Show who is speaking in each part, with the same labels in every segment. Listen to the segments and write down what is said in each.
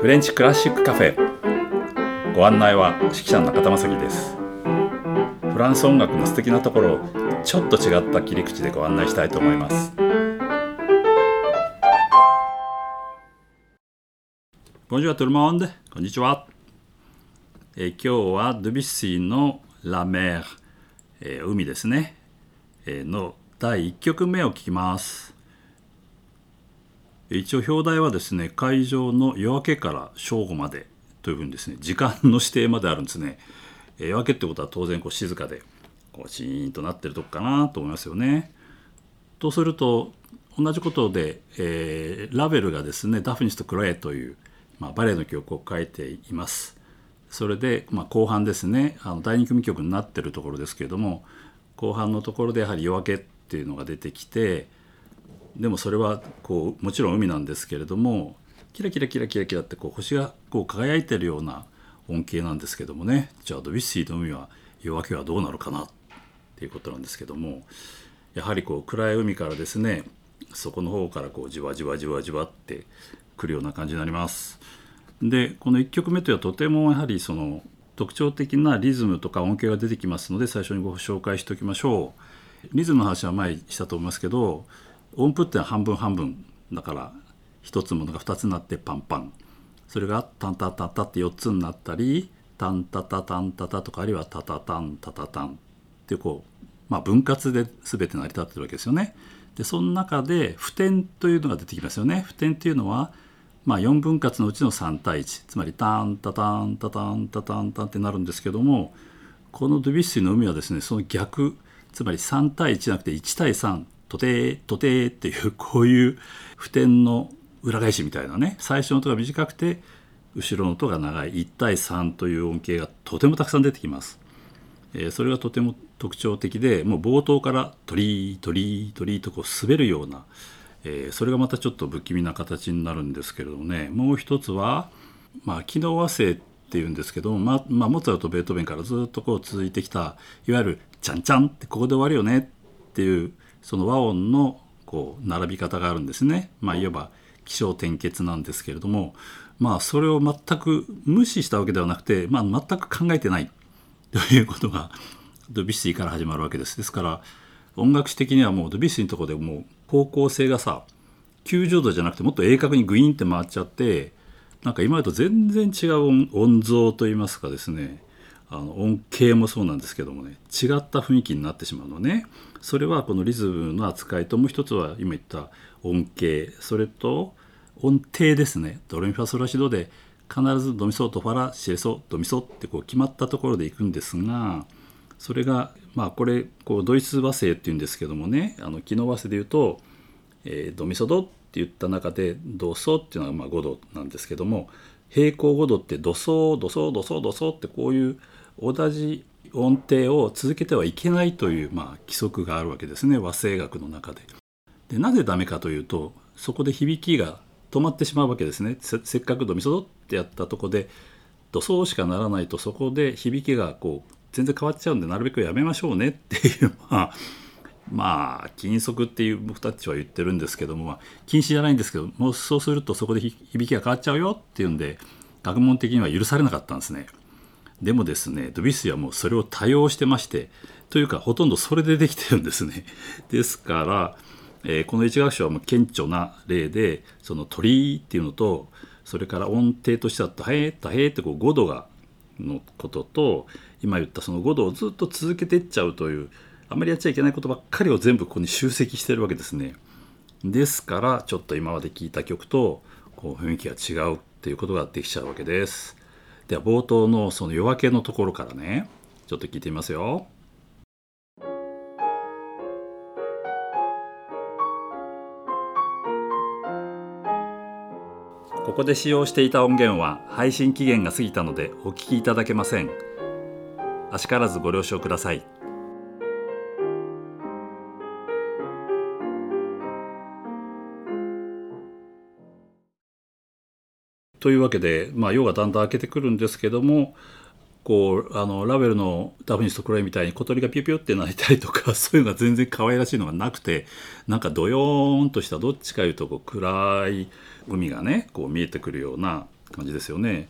Speaker 1: フレンチクラシックカフェ。ご案内は指揮者の中田正樹です。フランス音楽の素敵なところをちょっと違った切り口でご案内したいと思います。ボンジュアトルモンデこんにちは、え今日はドビッシーのラメー、えー、海ですね、え、の第1曲目を聴きます。一応表題はですね会場の夜明けから正午までというふうにですね時間の指定まであるんですね。夜明けってことは当然こう静かでこうシーンとなってるとこかなと思いますよね。とすると同じことで、えー、ラベルがですね「ダフニスとクレイ」という、まあ、バレエの曲を書いています。それで、まあ、後半ですねあの第2組曲になってるところですけれども後半のところでやはり夜明けっていうのが出てきてでもそれはこうもちろん海なんですけれどもキラキラキラキラキラってこう星がこう輝いてるような恩恵なんですけどもねじゃあドビュッシーの海は夜明けはどうなるかなっていうことなんですけどもやはりこう暗い海からですねそこの方からこうじわじわじわじわってくるような感じになります。でこの1曲目というのはとてもやはりその特徴的なリズムとか音形が出てきますので最初にご紹介しておきましょう。リズムの話は前したと思いますけど音符って半分半分だから1つものが2つになってパンパンそれがタンタタタって4つになったりタンタタタンタタとかあるいはタタタンタタタンってこう、まあ、分割で全て成り立ってるわけですよね。でその中で普天というのが出てきますよね。普天というのは、まあ、4分割のうちの3対1つまりタンタタンタタンタタンタンってなるんですけどもこのドゥビッシーの海はですねその逆つまり3対1じゃなくて1対3とてーとてーっていうこういう普天の裏返しみたいなね。最初の音が短くて後ろの音が長い。1対3という音形がとてもたくさん出てきます。えー、それがとても特徴的でもう冒頭から「鳥居鳥居鳥居」とこう滑るような、えー、それがまたちょっと不気味な形になるんですけれどもね。もう一つは、まあ、機能和声っていうんですけども、まあ、まあ、モーツァルトベートーベンからずっとこう続いてきたいわゆる「ちゃんちゃん」ってここで終わるよねっていうその和音のこう並び方があるんですね。まあ、いわば起承転結なんですけれどもまあそれを全く無視したわけではなくて、まあ、全く考えてないということがドビュッシーから始まるわけです。ですから音楽史的にはもうドビュッシーのとこでもう方向性がさ90度じゃなくてもっと鋭角にグイーンって回っちゃってなんか今までと全然違う音像といいますかですねあの音形もそうなんですけどもね違った雰囲気になってしまうのね。それはこのリズムの扱いともう一つは今言った音形それと音程ですね。ドレミファソラシドで必ずドミソとファラシレソドミソってこう決まったところでいくんですがそれがまあこれこうドイツ和声っていうんですけどもねあの機能和声で言うと、えー、ドミソドって言った中でドソっていうのはまあ5度なんですけども平行5度ってドソドソドソドソってこういう同じ音程を続けてはいけないという、まあ、規則があるわけですね和声楽の中で。でなぜダメかというとそこで響きが止まってしまうわけですねせっかくドミソドってやったとこでドソしかならないとそこで響きがこう全然変わっちゃうんでなるべくやめましょうねっていう まあまあ禁則っていう僕たちは言ってるんですけども、まあ、禁止じゃないんですけどもうそうするとそこで響きが変わっちゃうよっていうんで学問的には許されなかったんですね。でもですねドビュッシーはもうそれを多用してましてというかほとんどそれでできてるんですね。ですから、えー、この一楽章はもう顕著な例でその鳥っていうのとそれから音程としては「タヘタヘ」ってこう5度がのことと今言ったその5度をずっと続けていっちゃうというあまりやっちゃいけないことばっかりを全部ここに集積してるわけですね。ですからちょっと今まで聴いた曲とこう雰囲気が違うっていうことができちゃうわけです。では冒頭のその夜明けのところからねちょっと聞いてみますよ。ここで使用していた音源は配信期限が過ぎたのでお聞きいただけません。あしからずご了承ください。というわけで、まあ、夜がだんだん明けてくるんですけどもこうあのラベルのダフニスとクロエみたいに小鳥がピュピュって鳴いたりとか そういうのが全然可愛らしいのがなくてなんかドヨーンとしたどっちかいうとこう暗い海がねこう見えてくるような感じですよね。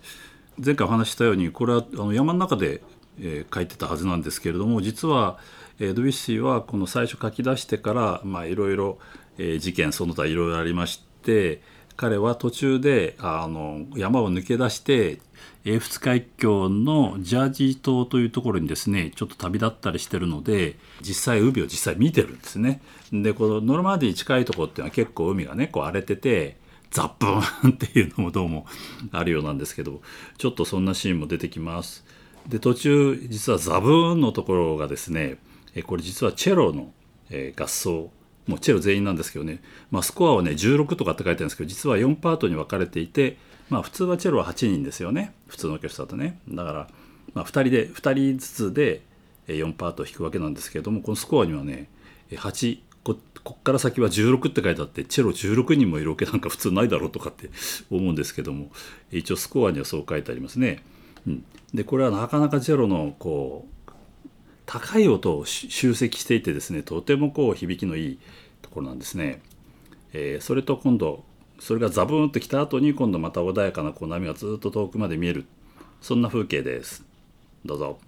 Speaker 1: 前回お話したようにこれはあの山の中で、えー、書いてたはずなんですけれども実は、えー、ドゥビッシーはこの最初書き出してからいろいろ、事件その他いろいろありまして彼は途中であの山を抜け出して英仏海峡のジャージー島というところにですねちょっと旅立ったりしてるので実際海を実際見てるんですね。でこのノルマディに近いとこっていうのは結構海がねこう荒れててザップンっていうのもどうもあるようなんですけどちょっとそんなシーンも出てきます。で途中実はザブーンのところがですねこれ実はチェロの合奏もうチェロ全員なんですけどね、まあ、スコアはね16とかって書いてあるんですけど実は4パートに分かれていて、まあ、普通はチェロは8人ですよね。普通のオーケストラとね。だから、まあ、2人で2人ずつで4パートを弾くわけなんですけれどもこのスコアにはね8ここっから先は16って書いてあってチェロ16人もいるわけなんか普通ないだろうとかって思うんですけども。一応スコアにはそう書いてありますね。うん、でこれはなかなかチェロのこう高い音を集積していてですねとてもこう響きのいいところなんですね。えー、それと今度それがザブーンときた後に今度また穏やかなこう波がずっと遠くまで見えるそんな風景です。どうぞ。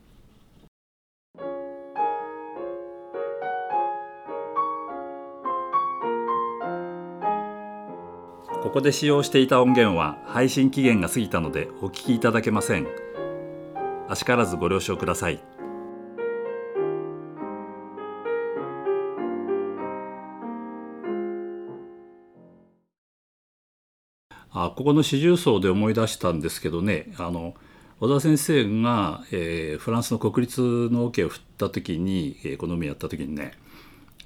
Speaker 1: ここで使用していた音源は配信期限が過ぎたのでお聞きいただけません。あしからずご了承ください。ここの四重奏で思い出したんですけどねあの小田先生が、えー、フランスの国立のオ、ケを振った時に、えー、この海やった時にね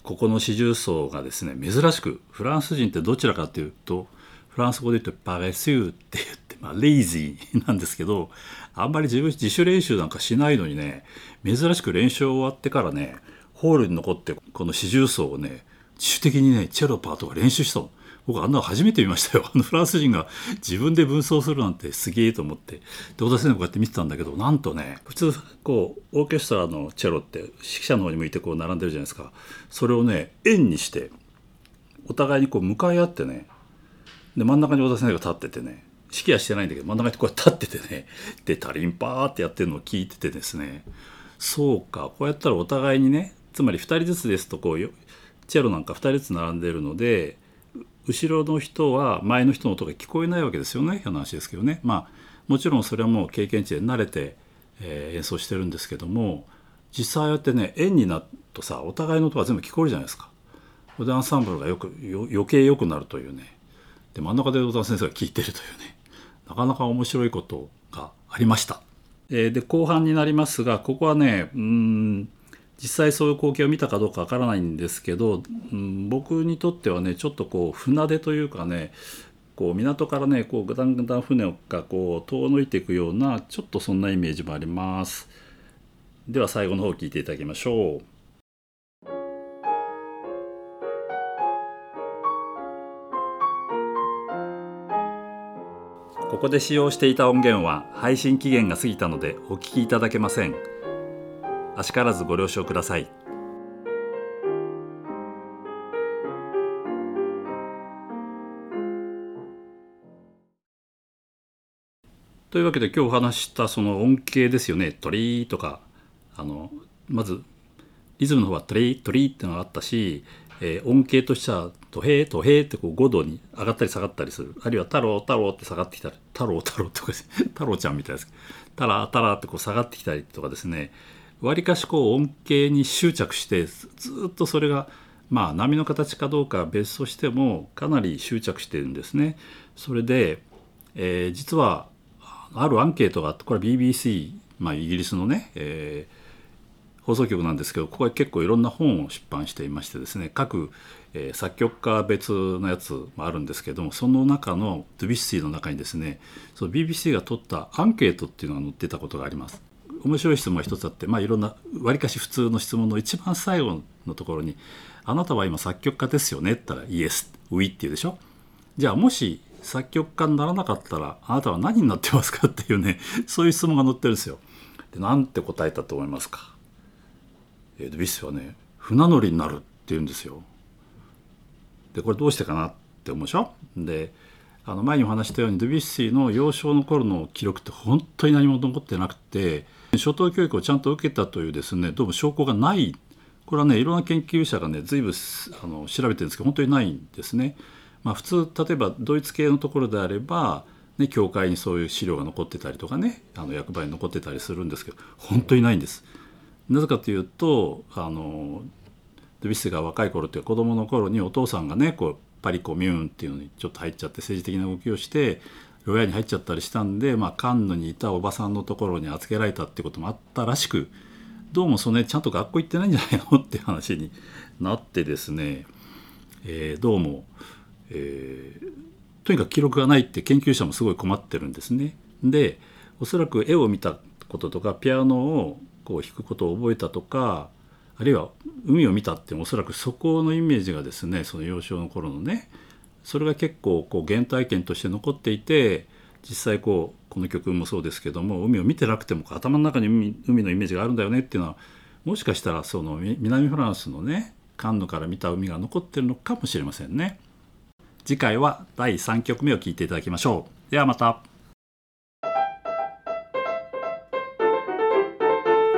Speaker 1: ここの四重奏がですね珍しくフランス人ってどちらかというとフランス語で言うと「パレスュー」って言って、まあ、レイジーなんですけどあんまり自分自主練習なんかしないのにね珍しく練習終わってからねホールに残ってこの四重奏をね自主的にねチェロパートが練習したの。僕あんなの初めて見ましたよ。あのフランス人が自分で分奏するなんてすげえと思って。で、小田先生もこうやって見てたんだけど、なんとね、普通、こう、オーケストラのチェロって指揮者の方に向いてこう並んでるじゃないですか。それをね、円にして、お互いにこう向かい合ってね、で、真ん中に小田先生が立っててね、指揮はしてないんだけど、真ん中にこう立っててね、で、タリンパーってやってるのを聞いててですね、そうか、こうやったらお互いにね、つまり2人ずつですとこう、チェロなんか2人ずつ並んでるので、後ろの人は前の人の音が聞こえないわけですよね話ですけどねまあもちろんそれはもう経験値で慣れて、えー、演奏してるんですけども実際やってね円になるとさお互いの音が全部聞こえるじゃないですか。でアンサンブルがよく余計良くなるというねで真ん中で小田先生が聞いてるというねなかなか面白いことがありました。えー、で後半になりますがここはねうん実際そういう光景を見たかどうかわからないんですけど、うん、僕にとってはねちょっとこう船出というかねこう港からねこうぐだんぐだん船がこう遠のいていくようなちょっとそんなイメージもあります。では最後の方聞いていただきましょう。ここで使用していた音源は配信期限が過ぎたのでお聞きいただけません。あしからずご了承ください。というわけで今日お話したその音形ですよね「トリー」とかあのまずリズムの方は「トリートリー」ってのがあったし、えー、音形としては「トヘートヘー」ってこう5度に上がったり下がったりする。あるいは「太郎太郎」って下がってきたり「太郎太郎」とか太郎ちゃんみたいです「タラタラ」ってこう下がってきたりとかですね。わりかしこう音形に執着してずっとそれがまあ波の形かどうかは別としてもかなり執着してるんですね。それで、えー、実はあるアンケートがあってこれは BBC、まあ、イギリスのね、えー、放送局なんですけどここは結構いろんな本を出版していましてですね各、えー、作曲家別のやつもあるんですけどもその中のドゥビッシーの中にですねその BBC が取ったアンケートっていうのが載ってたことがあります。面白い質問が一つあって、まあ、いろんなわりかし普通の質問の一番最後のところに「あなたは今作曲家ですよね?」って言ったら「イエス」「ウィ」って言うでしょ？じゃあもし作曲家にならなかったらあなたは何になってますか？っていうねそういう質問が載ってるんですよ。でなんて答えたと思いますか？えー、ビスはね船乗りになるって言うんですよ。でこれどうしてかなって思うでしょ？であの前にお話したようにドビュッシーの幼少の頃の記録って本当に何も残ってなくて初等教育をちゃんと受けたというですねどうも証拠がないこれはねいろんな研究者がね随分あの調べてるんですけど本当にないんですね。まあ、普通例えばドイツ系のところであれば、ね、教会にそういう資料が残ってたりとかねあの役場に残ってたりするんですけど本当にないんです。なぜかというとあのドゥビッシーが若い頃っていう子供の頃にお父さんがねこうパリコミューンっていうのにちょっと入っちゃって政治的な動きをして親に入っちゃったりしたんで、まあ、カンヌにいたおばさんのところに預けられたってこともあったらしくどうもそのねちゃんと学校行ってないんじゃないのって話になってですね、えー、どうも、えー、とにかく記録がないって研究者もすごい困ってるんですね。でおそらく絵を見たこととかピアノをこう弾くことを覚えたとかあるいは海を見たっておそらくそこのイメージがですねその幼少の頃のねそれが結構こう原体験として残っていて実際こうこの曲もそうですけども海を見てなくても頭の中に海海のイメージがあるんだよねっていうのはもしかしたらその南フランスのねカンヌから見た海が残ってるのかもしれませんね。次回は第3曲目を聴いていただきましょう。ではまた。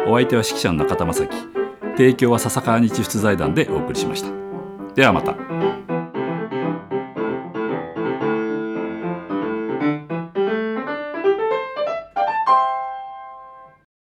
Speaker 1: お相手は指揮者の中田正樹。提供は笹川日出財団でお送りしました。ではまた。